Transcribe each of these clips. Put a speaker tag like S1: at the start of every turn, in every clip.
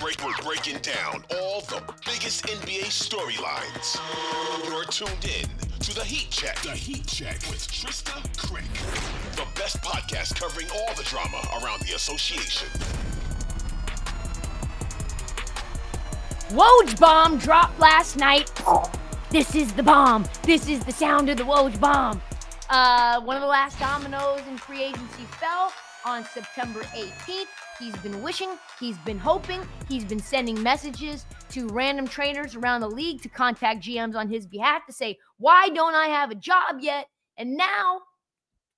S1: Break, we're breaking down all the biggest NBA storylines. You're tuned in to the Heat Check.
S2: The Heat Check with Trysta Krick.
S1: The best podcast covering all the drama around the association.
S3: Woj bomb dropped last night. This is the bomb. This is the sound of the Woj bomb. Uh, one of the last dominoes in free agency fell on September 18th. He's been wishing, he's been hoping, he's been sending messages to random trainers around the league to contact GMs on his behalf to say, Why don't I have a job yet? And now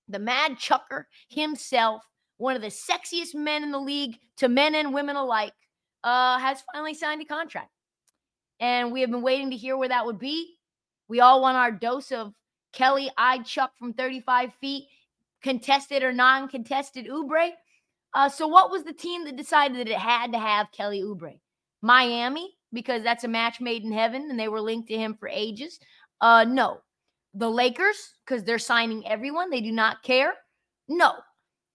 S3: the mad chucker himself, one of the sexiest men in the league to men and women alike, uh, has finally signed a contract. And we have been waiting to hear where that would be. We all want our dose of Kelly I Chuck from 35 feet, contested or non contested Oubre. Uh, so, what was the team that decided that it had to have Kelly Oubre? Miami, because that's a match made in heaven and they were linked to him for ages. Uh, no. The Lakers, because they're signing everyone, they do not care. No.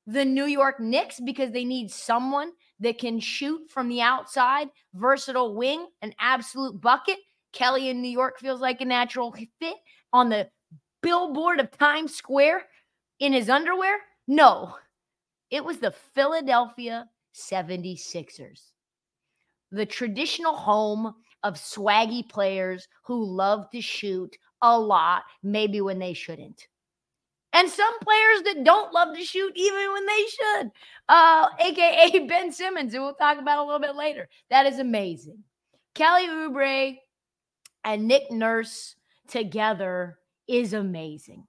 S3: The New York Knicks, because they need someone that can shoot from the outside, versatile wing, an absolute bucket. Kelly in New York feels like a natural fit on the billboard of Times Square in his underwear. No. It was the Philadelphia 76ers, the traditional home of swaggy players who love to shoot a lot, maybe when they shouldn't. And some players that don't love to shoot even when they should, uh, aka Ben Simmons, who we'll talk about a little bit later. That is amazing. Kelly Oubre and Nick Nurse together is amazing.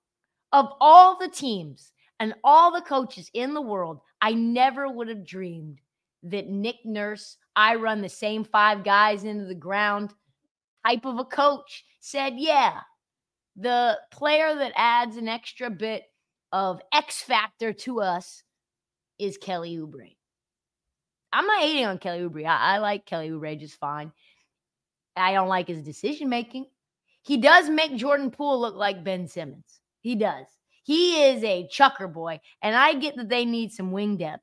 S3: Of all the teams and all the coaches in the world, I never would have dreamed that Nick Nurse, I run the same five guys into the ground type of a coach, said, yeah, the player that adds an extra bit of X factor to us is Kelly Oubre. I'm not hating on Kelly Oubre. I, I like Kelly Oubre just fine. I don't like his decision making. He does make Jordan Poole look like Ben Simmons. He does. He is a chucker boy, and I get that they need some wing depth.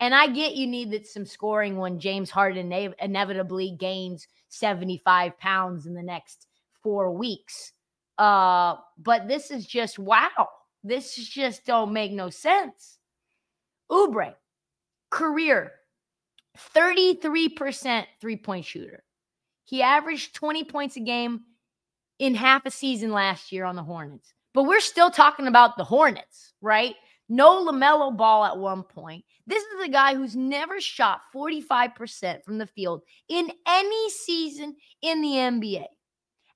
S3: And I get you need some scoring when James Harden inevitably gains 75 pounds in the next four weeks. Uh, but this is just wow. This just don't make no sense. Oubre, career 33% three point shooter. He averaged 20 points a game in half a season last year on the Hornets. But we're still talking about the Hornets, right? No LaMelo ball at one point. This is a guy who's never shot 45% from the field in any season in the NBA.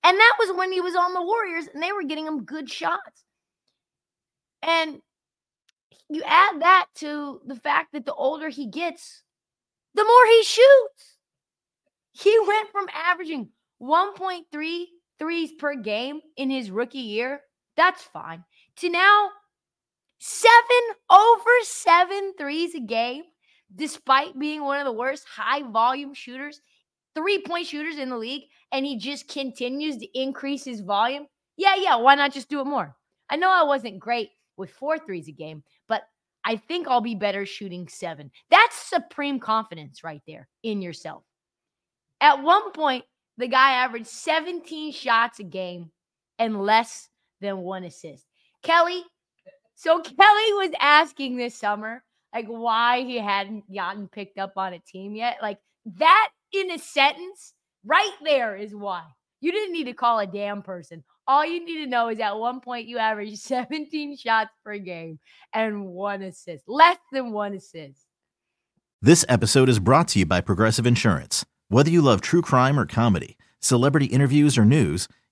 S3: And that was when he was on the Warriors and they were getting him good shots. And you add that to the fact that the older he gets, the more he shoots. He went from averaging 1.3 threes per game in his rookie year that's fine. To now, seven over seven threes a game, despite being one of the worst high volume shooters, three point shooters in the league, and he just continues to increase his volume. Yeah, yeah, why not just do it more? I know I wasn't great with four threes a game, but I think I'll be better shooting seven. That's supreme confidence right there in yourself. At one point, the guy averaged 17 shots a game and less than one assist. Kelly, so Kelly was asking this summer, like, why he hadn't gotten picked up on a team yet. Like, that in a sentence right there is why. You didn't need to call a damn person. All you need to know is at one point you averaged 17 shots per game and one assist, less than one assist.
S4: This episode is brought to you by Progressive Insurance. Whether you love true crime or comedy, celebrity interviews or news,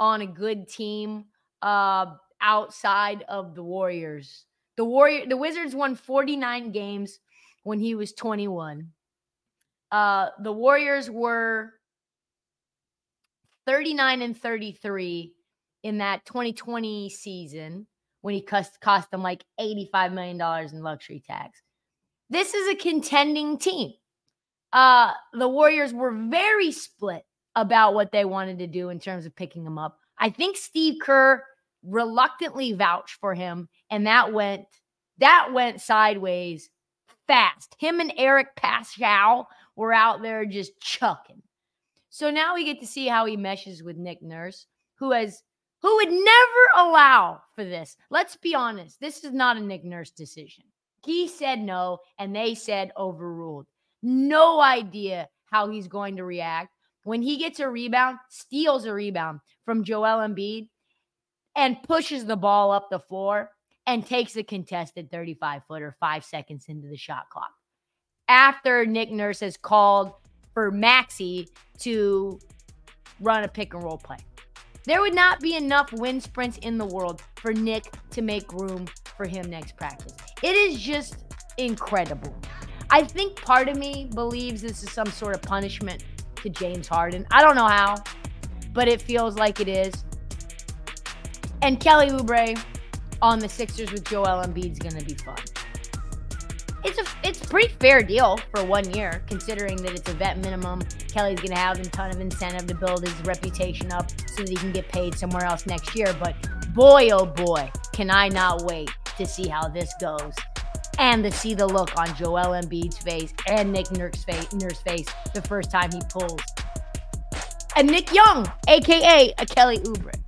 S3: on a good team uh, outside of the Warriors. The Warrior the Wizards won 49 games when he was 21. Uh, the Warriors were 39 and 33 in that 2020 season when he cost, cost them like $85 million in luxury tax. This is a contending team. Uh, the Warriors were very split about what they wanted to do in terms of picking him up. I think Steve Kerr reluctantly vouched for him, and that went that went sideways fast. Him and Eric Paschall were out there just chucking. So now we get to see how he meshes with Nick Nurse, who has who would never allow for this. Let's be honest, this is not a Nick Nurse decision. He said no, and they said overruled. No idea how he's going to react when he gets a rebound, steals a rebound from Joel Embiid, and pushes the ball up the floor and takes a contested 35 footer five seconds into the shot clock. After Nick Nurse has called for Maxey to run a pick and roll play. There would not be enough wind sprints in the world for Nick to make room for him next practice. It is just incredible. I think part of me believes this is some sort of punishment to James Harden. I don't know how, but it feels like it is. And Kelly Oubre on the Sixers with Joel Embiid is going to be fun. It's a it's a pretty fair deal for one year, considering that it's a vet minimum. Kelly's going to have a ton of incentive to build his reputation up so that he can get paid somewhere else next year. But boy, oh boy, can I not wait to see how this goes and to see the look on Joel Embiid's face and Nick Nurse's face, the first time he pulls. And Nick Young, aka Kelly Oubre.